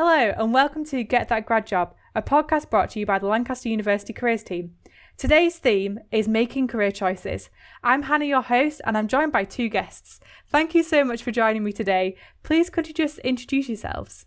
Hello, and welcome to Get That Grad Job, a podcast brought to you by the Lancaster University Careers Team. Today's theme is making career choices. I'm Hannah, your host, and I'm joined by two guests. Thank you so much for joining me today. Please, could you just introduce yourselves?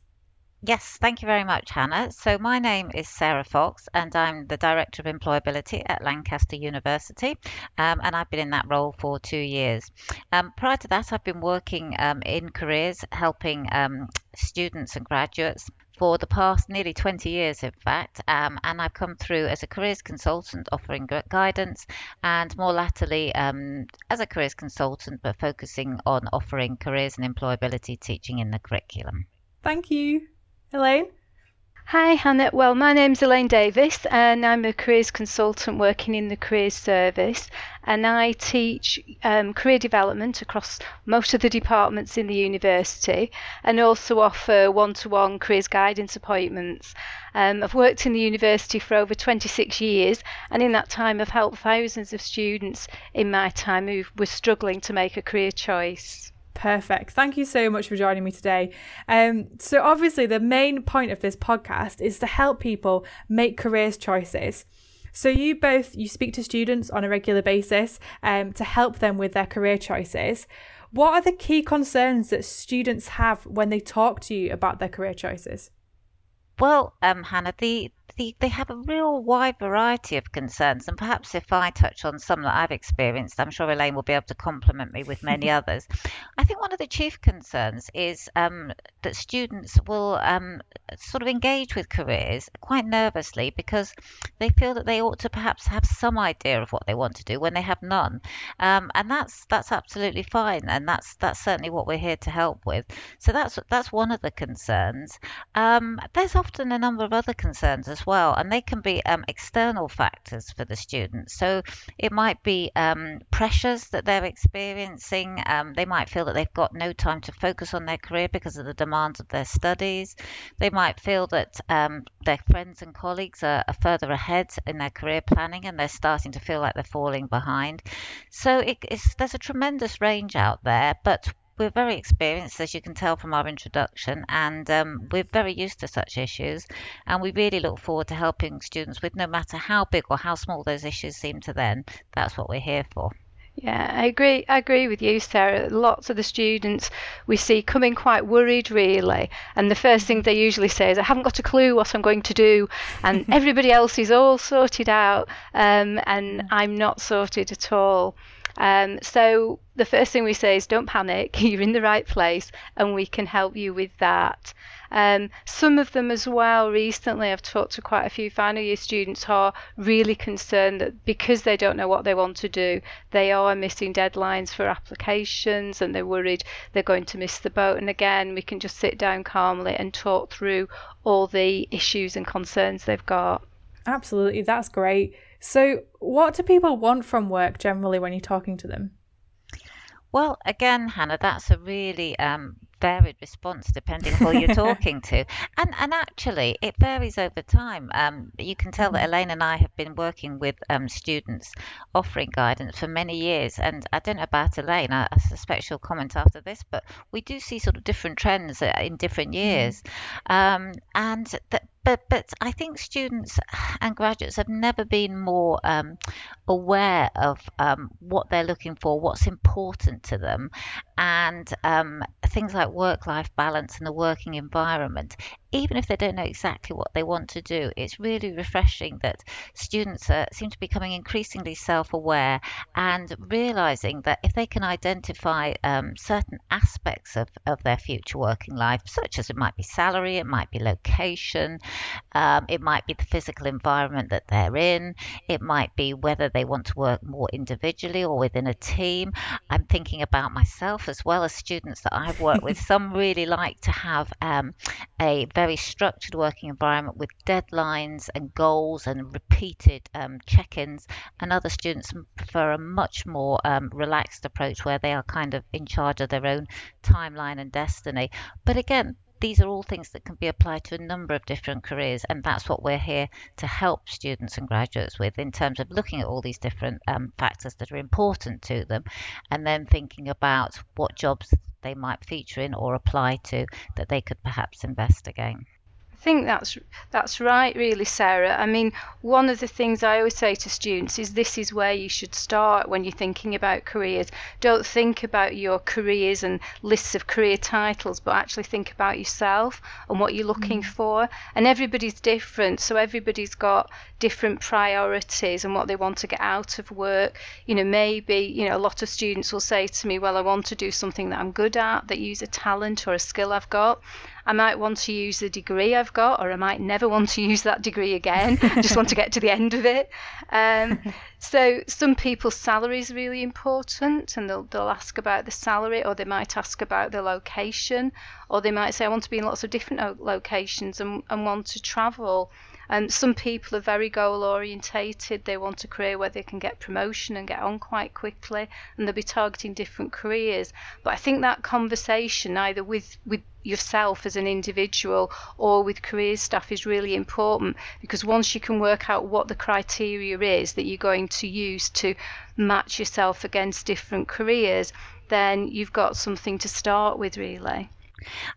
Yes, thank you very much, Hannah. So, my name is Sarah Fox, and I'm the Director of Employability at Lancaster University, um, and I've been in that role for two years. Um, prior to that, I've been working um, in careers, helping um, students and graduates for the past nearly 20 years, in fact, um, and I've come through as a careers consultant offering guidance, and more latterly um, as a careers consultant, but focusing on offering careers and employability teaching in the curriculum. Thank you. Elaine? Hi, Hannah. Well, my name's Elaine Davis, and I'm a careers consultant working in the careers service. And I teach um, career development across most of the departments in the university and also offer one to one careers guidance appointments. Um, I've worked in the university for over 26 years, and in that time, I've helped thousands of students in my time who were struggling to make a career choice. Perfect. Thank you so much for joining me today. Um, so, obviously, the main point of this podcast is to help people make careers choices. So, you both you speak to students on a regular basis um, to help them with their career choices. What are the key concerns that students have when they talk to you about their career choices? Well, um, Hannah, the the, they have a real wide variety of concerns. And perhaps if I touch on some that I've experienced, I'm sure Elaine will be able to complement me with many others. I think one of the chief concerns is um, that students will um, sort of engage with careers quite nervously because they feel that they ought to perhaps have some idea of what they want to do when they have none. Um, and that's that's absolutely fine, and that's that's certainly what we're here to help with. So that's that's one of the concerns. Um, there's often a number of other concerns as well, and they can be um, external factors for the students. So it might be um, pressures that they're experiencing. Um, they might feel that they've got no time to focus on their career because of the demands of their studies. They might feel that um, their friends and colleagues are, are, further ahead in their career planning and they're starting to feel like they're falling behind. So it, there's a tremendous range out there, but we're very experienced, as you can tell from our introduction, and um, we're very used to such issues. And we really look forward to helping students with no matter how big or how small those issues seem to them. That's what we're here for. Yeah, I agree. I agree with you, Sarah. Lots of the students we see coming quite worried, really, and the first thing they usually say is, "I haven't got a clue what I'm going to do," and everybody else is all sorted out, um, and I'm not sorted at all. Um, so the first thing we say is don't panic, you're in the right place, and we can help you with that. Um, some of them as well, recently, I've talked to quite a few final year students who are really concerned that because they don't know what they want to do, they are missing deadlines for applications and they're worried they're going to miss the boat. And again, we can just sit down calmly and talk through all the issues and concerns they've got. Absolutely, that's great. So, what do people want from work generally when you're talking to them? Well, again, Hannah, that's a really um, varied response depending who you're talking to. And and actually, it varies over time. Um, you can tell that mm-hmm. Elaine and I have been working with um, students offering guidance for many years. And I don't know about Elaine, I, I suspect she'll comment after this, but we do see sort of different trends uh, in different mm-hmm. years. Um, and that but but I think students and graduates have never been more um, aware of um, what they're looking for, what's important to them, and um, things like work-life balance and the working environment even if they don't know exactly what they want to do, it's really refreshing that students seem to be becoming increasingly self aware and realizing that if they can identify um, certain aspects of, of their future working life, such as it might be salary, it might be location, um, it might be the physical environment that they're in, it might be whether they want to work more individually or within a team. I'm thinking about myself as well as students that I've worked with. Some really like to have um, a very structured working environment with deadlines and goals and repeated um, check-ins and other students prefer a much more um, relaxed approach where they are kind of in charge of their own timeline and destiny but again these are all things that can be applied to a number of different careers, and that's what we're here to help students and graduates with in terms of looking at all these different um, factors that are important to them, and then thinking about what jobs they might feature in or apply to that they could perhaps investigate. Think that's that's right, really, Sarah. I mean, one of the things I always say to students is this is where you should start when you're thinking about careers. Don't think about your careers and lists of career titles, but actually think about yourself and what you're looking mm. for. And everybody's different, so everybody's got different priorities and what they want to get out of work. You know, maybe you know a lot of students will say to me, "Well, I want to do something that I'm good at, that use a talent or a skill I've got." I might want to use the degree I've got, or I might never want to use that degree again. just want to get to the end of it. Um, so some people's salary is really important, and they'll they'll ask about the salary, or they might ask about the location, or they might say I want to be in lots of different locations and, and want to travel. And some people are very goal orientated. They want a career where they can get promotion and get on quite quickly, and they'll be targeting different careers. But I think that conversation, either with with yourself as an individual or with career staff is really important because once you can work out what the criteria is that you're going to use to match yourself against different careers, then you've got something to start with, really.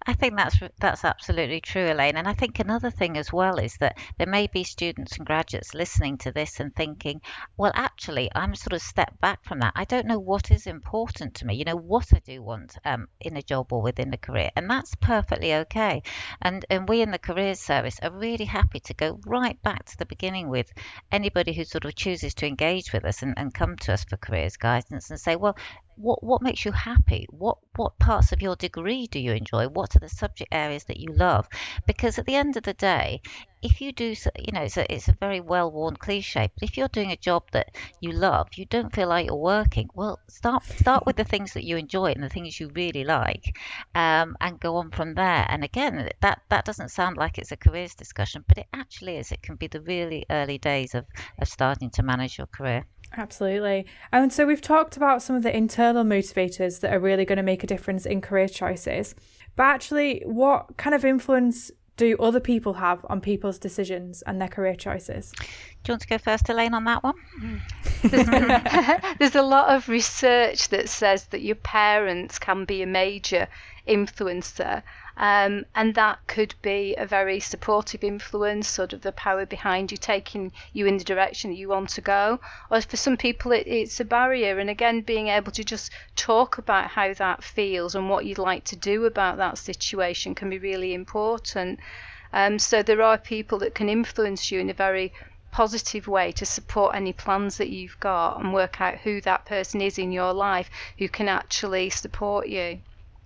I think that's that's absolutely true, Elaine. And I think another thing as well is that there may be students and graduates listening to this and thinking, well, actually, I'm sort of step back from that. I don't know what is important to me. You know what I do want um, in a job or within a career, and that's perfectly okay. And and we in the careers service are really happy to go right back to the beginning with anybody who sort of chooses to engage with us and, and come to us for careers guidance and say, well, what what makes you happy? What what parts of your degree do you enjoy? What are the subject areas that you love? Because at the end of the day if you do you know it's a, it's a very well worn cliche but if you're doing a job that you love you don't feel like you're working well start start with the things that you enjoy and the things you really like um, and go on from there. And again that that doesn't sound like it's a careers discussion but it actually is. It can be the really early days of of starting to manage your career Absolutely. And so we've talked about some of the internal motivators that are really going to make a difference in career choices. But actually, what kind of influence do other people have on people's decisions and their career choices? Do you want to go first, Elaine, on that one? There's a lot of research that says that your parents can be a major influencer um, and that could be a very supportive influence, sort of the power behind you taking you in the direction that you want to go. Or for some people, it, it's a barrier. And again, being able to just talk about how that feels and what you'd like to do about that situation can be really important. Um, so there are people that can influence you in a very positive way to support any plans that you've got and work out who that person is in your life who can actually support you.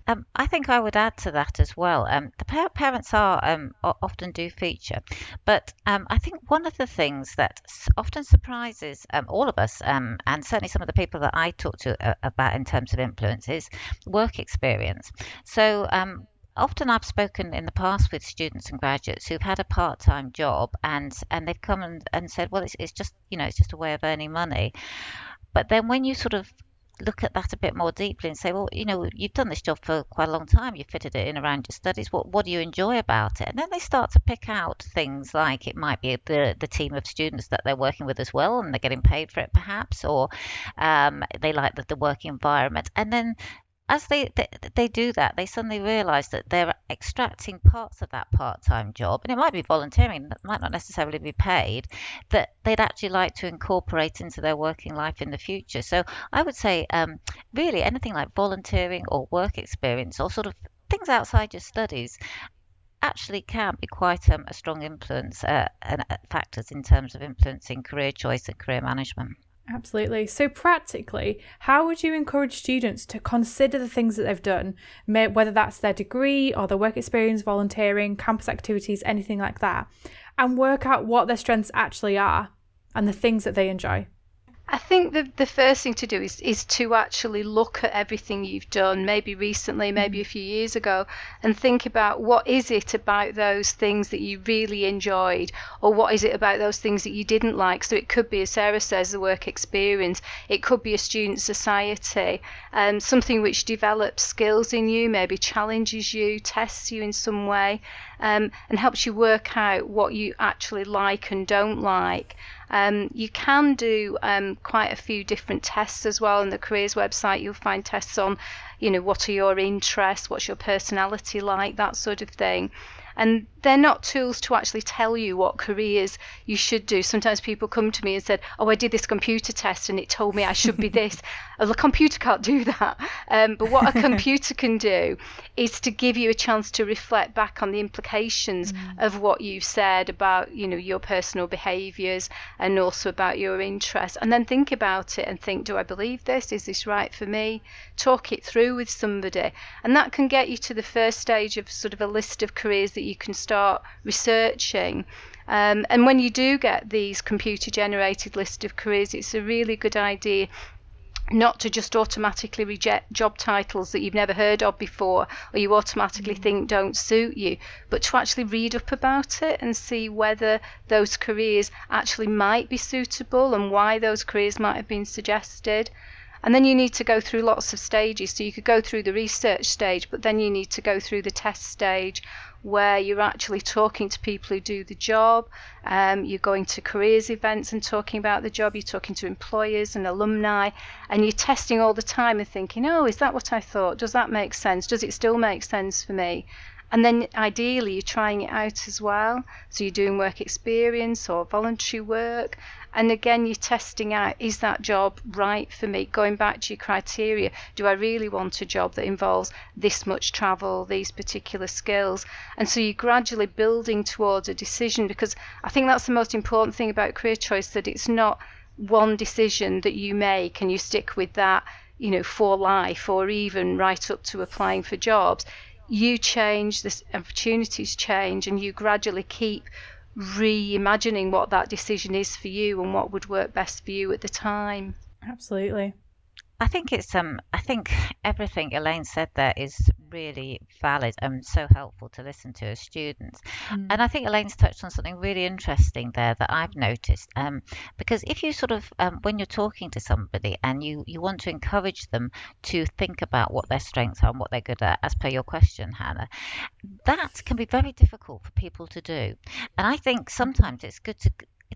Um, I think I would add to that as well. Um, the par- parents are um, often do feature, but um, I think one of the things that often surprises um, all of us, um, and certainly some of the people that I talk to uh, about in terms of influence, is work experience. So often I've spoken in the past with students and graduates who've had a part-time job and and they've come and, and said, well, it's, it's just you know it's just a way of earning money. But then when you sort of look at that a bit more deeply and say, well, you know, you've done this job for quite a long time. You've fitted it in around your studies. What what do you enjoy about it? And then they start to pick out things like it might be the the team of students that they're working with as well, and they're getting paid for it perhaps, or um, they like the, the working environment. And then as they, they, they do that, they suddenly realise that they're extracting parts of that part-time job, and it might be volunteering, it might not necessarily be paid, that they'd actually like to incorporate into their working life in the future. So I would say, um, really, anything like volunteering or work experience, or sort of things outside your studies, actually can be quite um, a strong influence uh, and uh, factors in terms of influencing career choice and career management. Absolutely. So, practically, how would you encourage students to consider the things that they've done, whether that's their degree or their work experience, volunteering, campus activities, anything like that, and work out what their strengths actually are and the things that they enjoy? I think the the first thing to do is is to actually look at everything you've done, maybe recently, maybe mm. a few years ago, and think about what is it about those things that you really enjoyed, or what is it about those things that you didn't like. So it could be, as Sarah says, the work experience. It could be a student society, um, something which develops skills in you, maybe challenges you, tests you in some way, um, and helps you work out what you actually like and don't like. Um, you can do um, quite a few different tests as well on the careers website. You'll find tests on, you know, what are your interests, what's your personality like, that sort of thing. And they're not tools to actually tell you what careers you should do. Sometimes people come to me and said, "Oh, I did this computer test and it told me I should be this." well, the computer can't do that. Um, but what a computer can do is to give you a chance to reflect back on the implications mm. of what you've said about, you know, your personal behaviours and also about your interests, and then think about it and think, "Do I believe this? Is this right for me?" Talk it through with somebody, and that can get you to the first stage of sort of a list of careers that you can start researching. Um, and when you do get these computer generated list of careers, it's a really good idea not to just automatically reject job titles that you've never heard of before or you automatically mm. think don't suit you, but to actually read up about it and see whether those careers actually might be suitable and why those careers might have been suggested. And then you need to go through lots of stages. So you could go through the research stage, but then you need to go through the test stage where you're actually talking to people who do the job. Um, you're going to careers events and talking about the job. You're talking to employers and alumni, and you're testing all the time and thinking, oh, is that what I thought? Does that make sense? Does it still make sense for me? And then ideally, you're trying it out as well. So you're doing work experience or voluntary work. And again, you're testing out is that job right for me? Going back to your criteria, do I really want a job that involves this much travel, these particular skills? And so you're gradually building towards a decision because I think that's the most important thing about career choice that it's not one decision that you make and you stick with that you know for life or even right up to applying for jobs you change the opportunities change and you gradually keep reimagining what that decision is for you and what would work best for you at the time. Absolutely. I think it's um I think everything Elaine said there is really valid and so helpful to listen to as students. Mm. And I think Elaine's touched on something really interesting there that I've noticed. Um, because if you sort of um, when you're talking to somebody and you you want to encourage them to think about what their strengths are and what they're good at, as per your question, Hannah, that can be very difficult for people to do. And I think sometimes it's good to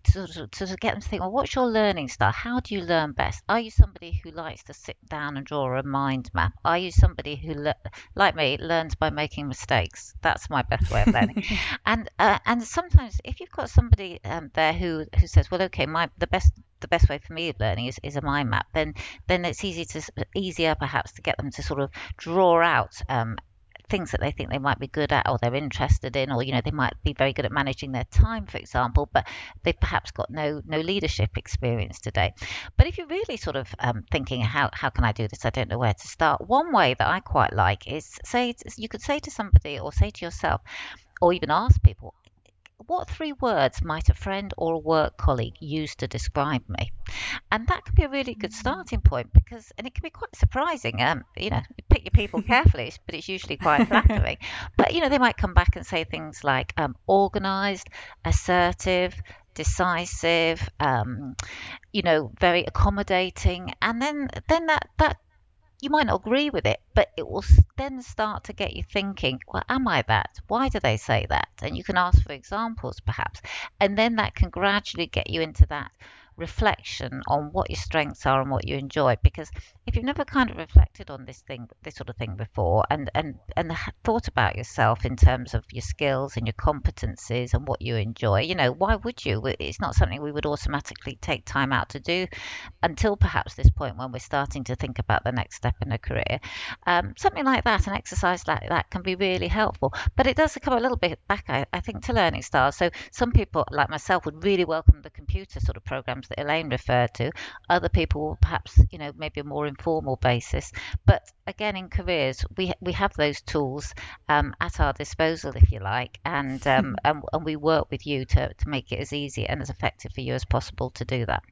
to of, to get them to think, well, what's your learning style? How do you learn best? Are you somebody who likes to sit down and draw a mind map? Are you somebody who, le- like me, learns by making mistakes? That's my best way of learning. and uh, and sometimes if you've got somebody um, there who who says, well, okay, my the best the best way for me of learning is, is a mind map, then then it's easy to easier perhaps to get them to sort of draw out um, things that they think they might be good at or they're interested in, or you know they might be very good at managing their time, for example, but they've perhaps got no no leadership experience today. But if you're really sort of um, thinking how how can I do this? I don't know where to start. One way that I quite like is say you could say to somebody or say to yourself, or even ask people, what three words might a friend or a work colleague use to describe me? And that can be a really good starting point because, and it can be quite surprising. Um, you know, pick your people carefully, but it's usually quite flattering. but you know, they might come back and say things like um, organised, assertive, decisive, um, you know, very accommodating, and then then that that you might not agree with it, but it will then start to get you thinking, well, am I that? Why do they say that? And you can ask for examples perhaps. And then that can gradually get you into that reflection on what your strengths are and what you enjoy because if you've never kind of reflected on this thing this sort of thing before and and and thought about yourself in terms of your skills and your competencies and what you enjoy you know why would you? It's not something we would automatically take time out to do until perhaps this point when we're starting to think about the next step in a career. Um, something like that an exercise like that can be really helpful but it does come a little bit back I, I think to learning styles. So some people like myself would really welcome the computer sort of programs that Elaine referred to. Other people will perhaps, you know, maybe more informal basis. But again, in careers, we we have those tools um, at our disposal, if you like, and, um, and and we work with you to to make it as easy and as effective for you as possible to do that.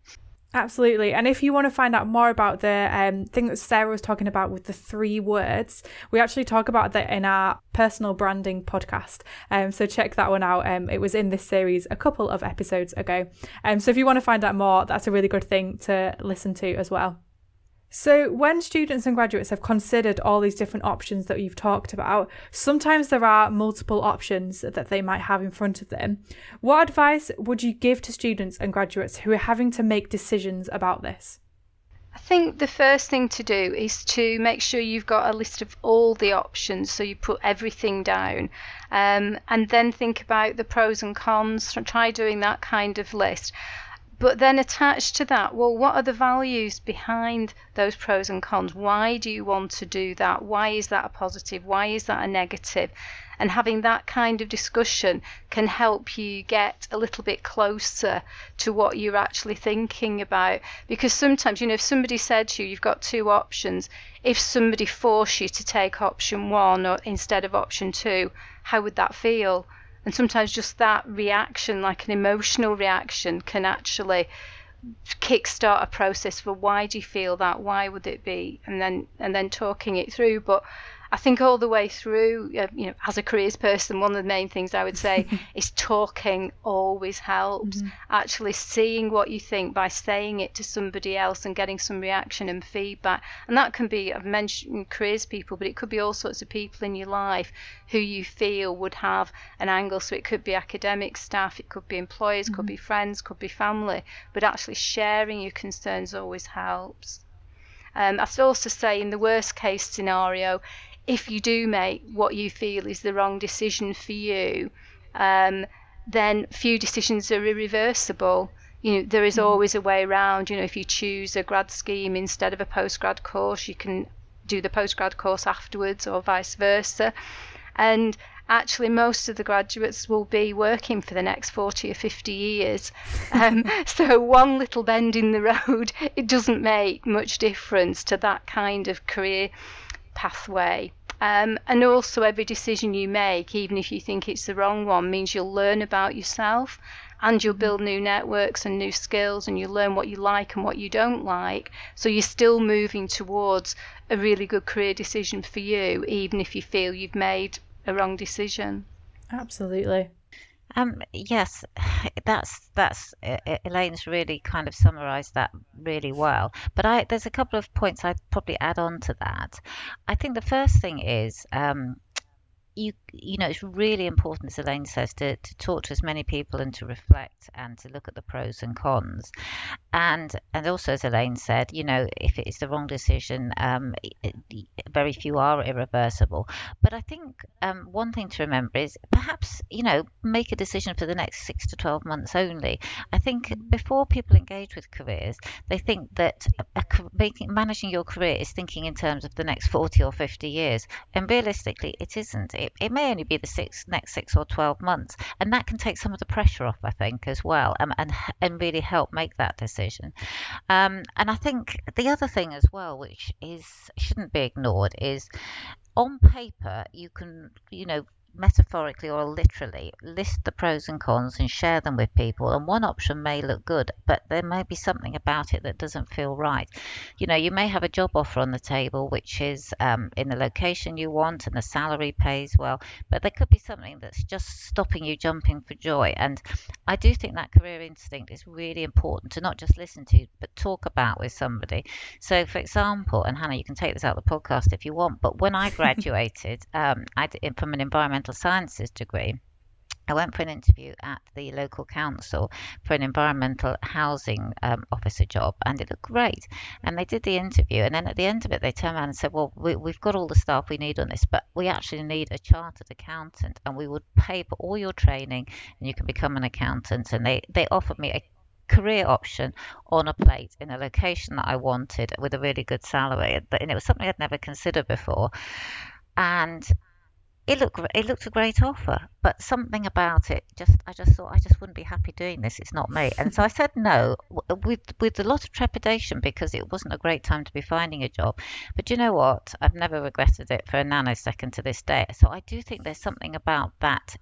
Absolutely. And if you want to find out more about the um, thing that Sarah was talking about with the three words, we actually talk about that in our personal branding podcast. Um, so check that one out. Um, it was in this series a couple of episodes ago. Um, so if you want to find out more, that's a really good thing to listen to as well. So, when students and graduates have considered all these different options that you've talked about, sometimes there are multiple options that they might have in front of them. What advice would you give to students and graduates who are having to make decisions about this? I think the first thing to do is to make sure you've got a list of all the options, so you put everything down, um, and then think about the pros and cons. Try doing that kind of list. But then attached to that, well, what are the values behind those pros and cons? Why do you want to do that? Why is that a positive? Why is that a negative? and having that kind of discussion can help you get a little bit closer to what you're actually thinking about because sometimes you know if somebody said to you you've got two options if somebody forced you to take option 1 or instead of option 2 how would that feel and sometimes just that reaction like an emotional reaction can actually kickstart a process for why do you feel that? Why would it be? And then and then talking it through. But I think all the way through, uh, you know, as a careers person, one of the main things I would say is talking always helps. Mm-hmm. Actually seeing what you think by saying it to somebody else and getting some reaction and feedback. And that can be, I've mentioned careers people, but it could be all sorts of people in your life who you feel would have an angle. So it could be academic staff, it could be employers, mm-hmm. could be friends, could be family. But actually sharing your concerns always helps. Um, I'd also say in the worst case scenario, if you do make what you feel is the wrong decision for you, um, then few decisions are irreversible. You know, there is mm. always a way around. You know, if you choose a grad scheme instead of a postgrad course, you can do the postgrad course afterwards, or vice versa. And actually, most of the graduates will be working for the next 40 or 50 years. Um, so, one little bend in the road, it doesn't make much difference to that kind of career pathway. Um, and also, every decision you make, even if you think it's the wrong one, means you'll learn about yourself and you'll build new networks and new skills and you learn what you like and what you don't like. So you're still moving towards a really good career decision for you, even if you feel you've made a wrong decision. Absolutely. Um, yes, that's that's Elaine's really kind of summarised that really well. But I there's a couple of points I'd probably add on to that. I think the first thing is um, you you know it's really important as elaine says to, to talk to as many people and to reflect and to look at the pros and cons. And and also as elaine said you know if it is the wrong decision um, very few are irreversible. But i think um, one thing to remember is perhaps you know make a decision for the next six to 12 months only. I think before people engage with careers they think that a, making, managing your career is thinking in terms of the next 40 or 50 years. And realistically it isn't. It, it may only be the six next six or 12 months and that can take some of the pressure off i think as well um, and and really help make that decision. Um, and i think the other thing as well which is shouldn't be ignored is on paper you can you know metaphorically or literally list the pros and cons and share them with people. And one option may look good but there may be something about it that doesn't feel right. You know you may have a job offer on the table which is um, in the location you want and the salary pays well but there could be something that's just stopping you jumping for joy. And i do think that career instinct is really important to not just listen to but talk about with somebody. So for example and hannah you can take this out of the podcast if you want but when i graduated um, I did, from an environmental environmental sciences degree, I went for an interview at the local council for an environmental housing um, officer job, and it looked great. And they did the interview, and then at the end of it, they turned around and said, "Well, we, have got all the staff we need on this, but we actually need a chartered accountant, and we would pay for all your training, and you can become an accountant." And they they offered me a career option on a plate in a location that I wanted with a really good salary, and it was something I'd never considered before. And it looked it looked a great offer, but something about it just I just thought I just wouldn't be happy doing this. It's not me, and so I said no with with a lot of trepidation because it wasn't a great time to be finding a job. But you know what? I've never regretted it for a nanosecond to this day. So I do think there's something about that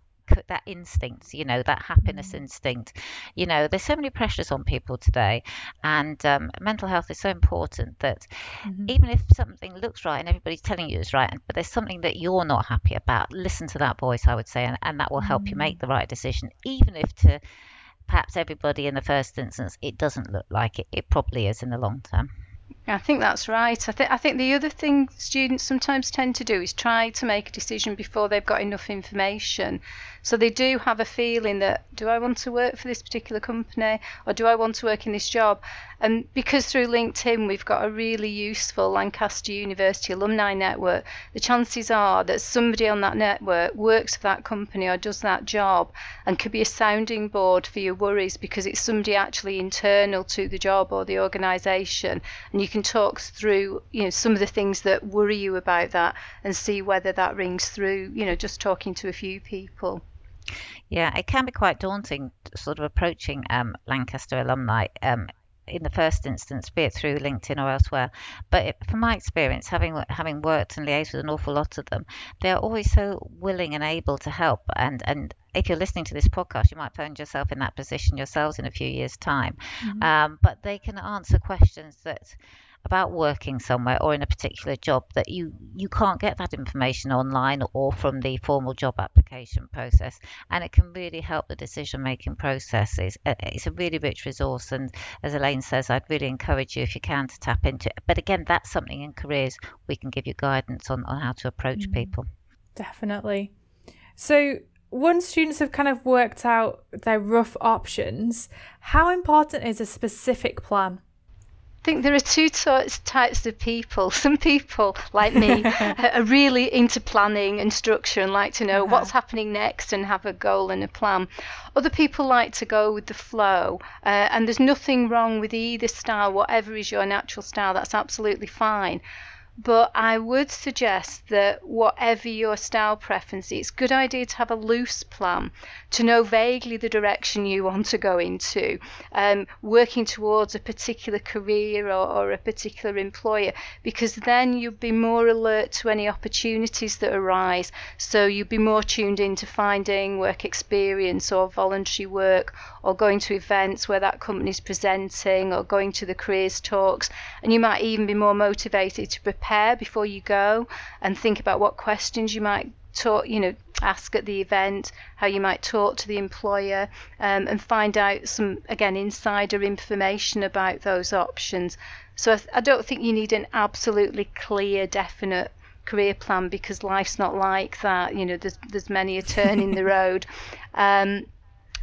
that instinct you know that happiness mm. instinct you know there's so many pressures on people today and um, mental health is so important that mm-hmm. even if something looks right and everybody's telling you it's right but there's something that you're not happy about listen to that voice i would say and, and that will help mm. you make mm. the right decision even if to perhaps everybody in the first instance it doesn't look like it it probably is in the long term I think that's right. I think I think the other thing students sometimes tend to do is try to make a decision before they've got enough information. So they do have a feeling that do I want to work for this particular company or do I want to work in this job? And because through LinkedIn we've got a really useful Lancaster University alumni network, the chances are that somebody on that network works for that company or does that job and could be a sounding board for your worries because it's somebody actually internal to the job or the organisation and you can talk through you know some of the things that worry you about that and see whether that rings through you know just talking to a few people yeah, it can be quite daunting, sort of approaching um, Lancaster alumni um, in the first instance, be it through LinkedIn or elsewhere. But it, from my experience, having having worked and liaised with an awful lot of them, they are always so willing and able to help. And and if you're listening to this podcast, you might find yourself in that position yourselves in a few years' time. Mm-hmm. Um, but they can answer questions that about working somewhere or in a particular job that you you can't get that information online or from the formal job application process. And it can really help the decision making process it's, uh, it's a really rich resource. And as elaine says i'd really encourage you if you can to tap into it. But again that's something in careers we can give you guidance on, on how to approach mm, people. Definitely. So once students have kind of worked out their rough options how important is a specific plan I think there are two types of people. Some people, like me, are really into planning and structure and like to know uh-huh. what's happening next and have a goal and a plan. Other people like to go with the flow, uh, and there's nothing wrong with either style, whatever is your natural style, that's absolutely fine. But I would suggest that whatever your style preference, it's a good idea to have a loose plan to know vaguely the direction you want to go into, um, working towards a particular career or, or a particular employer, because then you'll be more alert to any opportunities that arise. So you'll be more tuned into finding work experience or voluntary work or going to events where that company is presenting or going to the careers talks. And you might even be more motivated to prepare before you go and think about what questions you might talk, you know, ask at the event, how you might talk to the employer, um, and find out some, again, insider information about those options. So I, th- I don't think you need an absolutely clear, definite career plan because life's not like that. You know, there's there's many a turn in the road. Um,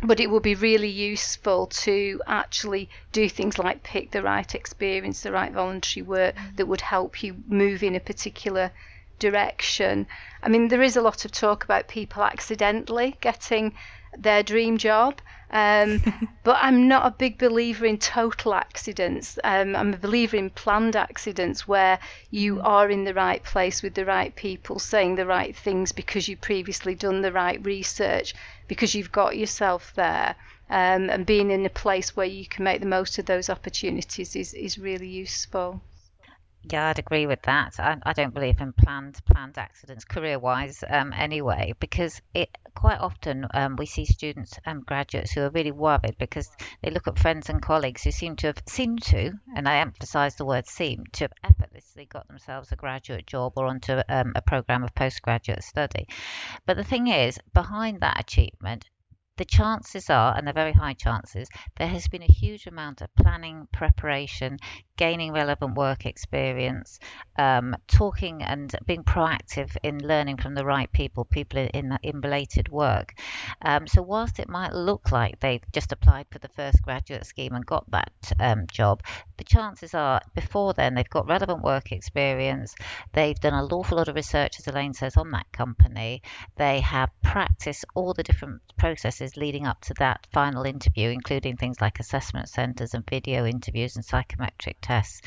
but it would be really useful to actually do things like pick the right experience, the right voluntary work mm. that would help you move in a particular direction. I mean, there is a lot of talk about people accidentally getting their dream job, um, but I'm not a big believer in total accidents. Um, I'm a believer in planned accidents where you mm. are in the right place with the right people, saying the right things because you've previously done the right research, because you've got yourself there. Um, and being in a place where you can make the most of those opportunities is, is really useful. Yeah, I'd agree with that. I, I don't believe in planned planned accidents career-wise, um, anyway, because it quite often um, we see students and graduates who are really worried because they look at friends and colleagues who seem to have seem to, and I emphasise the word seem, to have effortlessly got themselves a graduate job or onto um, a program of postgraduate study. But the thing is, behind that achievement the chances are, and they're very high chances, there has been a huge amount of planning, preparation, gaining relevant work experience, um, talking and being proactive in learning from the right people, people in, in related work. Um, so, whilst it might look like they've just applied for the first graduate scheme and got that um, job, the chances are before then they've got relevant work experience, they've done an awful lot of research, as Elaine says, on that company, they have practiced all the different processes leading up to that final interview, including things like assessment centres and video interviews and psychometric tests.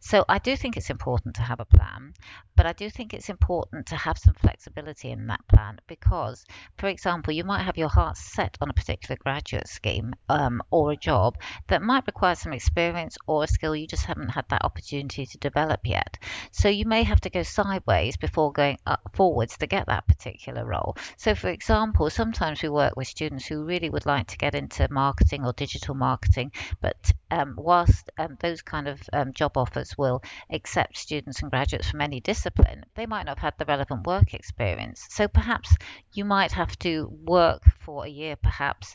So I do think it's important to have a plan, but I do think it's important to have some flexibility in that plan because, for example, you might have your heart set on a particular graduate scheme um, or a job that might require some experience or a skill you just haven't had that opportunity to develop yet. So you may have to go sideways before going up forwards to get that particular role. So, for example, sometimes we work with students who really would like to get into marketing or digital marketing, but um, whilst um, those kind of um, job offers will accept students and graduates from any discipline, they might not have had the relevant work experience. So perhaps you might have to work for a year, perhaps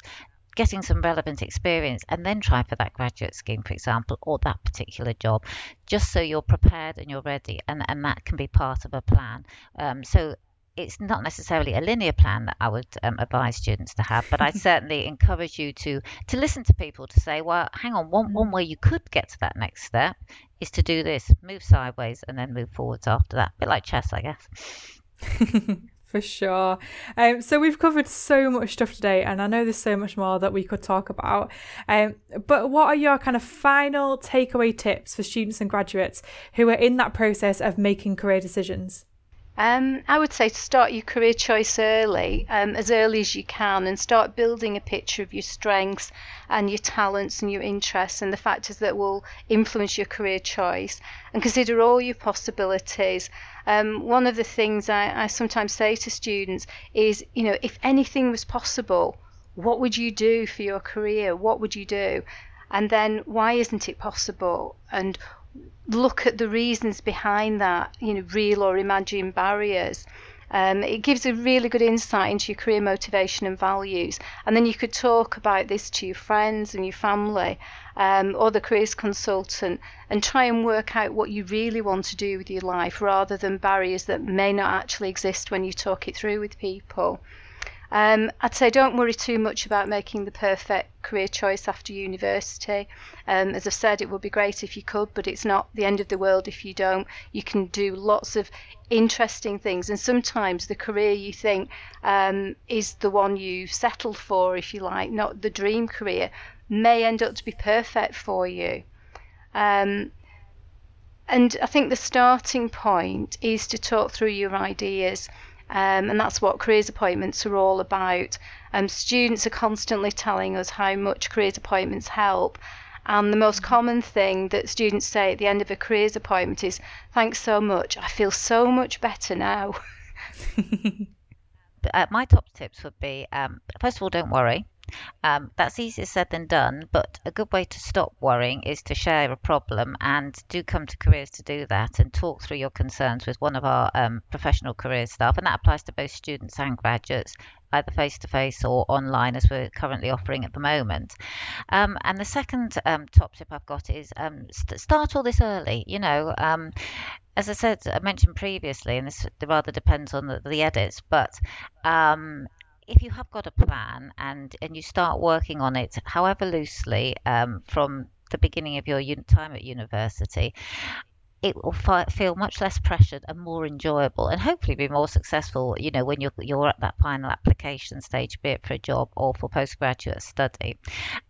getting some relevant experience and then try for that graduate scheme, for example, or that particular job, just so you're prepared and you're ready. And, and that can be part of a plan. Um, so it's not necessarily a linear plan that I would um, advise students to have, but I certainly encourage you to to listen to people to say, well, hang on, one one way you could get to that next step is to do this, move sideways, and then move forwards after that. A bit like chess, I guess. For sure. Um, so we've covered so much stuff today, and I know there's so much more that we could talk about. Um, but what are your kind of final takeaway tips for students and graduates who are in that process of making career decisions? Um, I would say to start your career choice early, um, as early as you can, and start building a picture of your strengths and your talents and your interests and the factors that will influence your career choice, and consider all your possibilities. Um, one of the things I, I sometimes say to students is, you know, if anything was possible, what would you do for your career? What would you do? And then why isn't it possible? And look at the reasons behind that, you know, real or imagined barriers. Um, it gives a really good insight into your career motivation and values. And then you could talk about this to your friends and your family um, or the careers consultant and try and work out what you really want to do with your life rather than barriers that may not actually exist when you talk it through with people. Um, I'd say don't worry too much about making the perfect career choice after university. Um, as I've said, it would be great if you could, but it's not the end of the world if you don't. You can do lots of interesting things, and sometimes the career you think um, is the one you've settled for, if you like, not the dream career, may end up to be perfect for you. Um, and I think the starting point is to talk through your ideas. Um, and that's what careers appointments are all about. Um, students are constantly telling us how much careers appointments help. And the most common thing that students say at the end of a careers appointment is, Thanks so much. I feel so much better now. uh, my top tips would be um, first of all, don't worry. Um, that's easier said than done, but a good way to stop worrying is to share a problem and do come to careers to do that and talk through your concerns with one of our um, professional career staff. And that applies to both students and graduates either face to face or online, as we're currently offering at the moment. Um, and the second um, top tip I've got is um, st- start all this early. You know, um, as I said, I mentioned previously, and this rather depends on the, the edits, but um, if you have got a plan and and you start working on it, however loosely, um, from the beginning of your time at university, it will fi- feel much less pressured and more enjoyable, and hopefully be more successful. You know, when you're you're at that final application stage, be it for a job or for postgraduate study,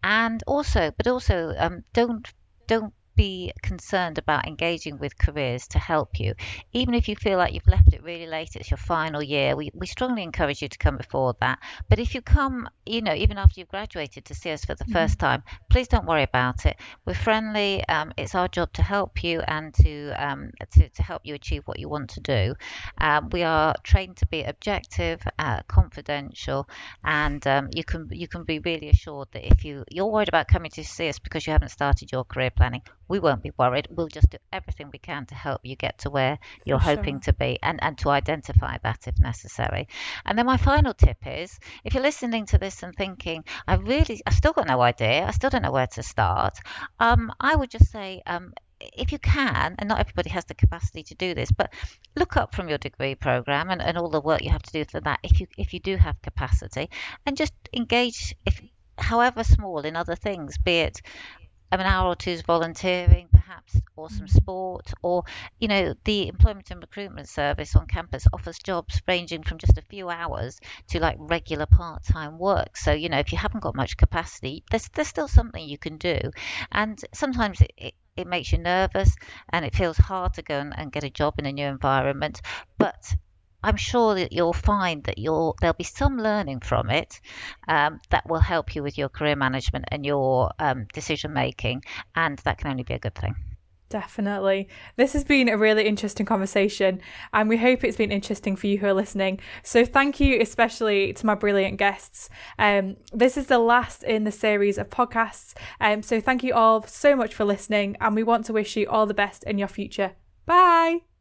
and also, but also, um, don't don't be concerned about engaging with careers to help you. Even if you feel like you've left it really late, it's your final year, we, we strongly encourage you to come before that. But if you come, you know, even after you've graduated to see us for the mm-hmm. first time, please don't worry about it. We're friendly. Um, it's our job to help you and to, um, to, to help you achieve what you want to do. Um, we are trained to be objective, uh, confidential, and um, you can you can be really assured that if you you're worried about coming to see us because you haven't started your career planning, we won't be worried. We'll just do everything we can to help you get to where you're For hoping sure. to be and, and to identify that if necessary. And then my final tip is if you're listening to this and thinking, I really, I've still got no idea, I still don't know where to start, um, I would just say, um, if you can, and not everybody has the capacity to do this, but look up from your degree program and, and all the work you have to do for that if you if you do have capacity, and just engage if however small in other things, be it an hour or two's volunteering, perhaps, or some mm. sport, or you know, the employment and recruitment service on campus offers jobs ranging from just a few hours to like regular part-time work. So you know, if you haven't got much capacity, there's there's still something you can do, and sometimes it, it it makes you nervous and it feels hard to go and, and get a job in a new environment, but I'm sure that you'll find that you'll there'll be some learning from it um, that will help you with your career management and your um, decision making, and that can only be a good thing. Definitely. This has been a really interesting conversation, and we hope it's been interesting for you who are listening. So, thank you especially to my brilliant guests. Um, this is the last in the series of podcasts. Um, so, thank you all so much for listening, and we want to wish you all the best in your future. Bye.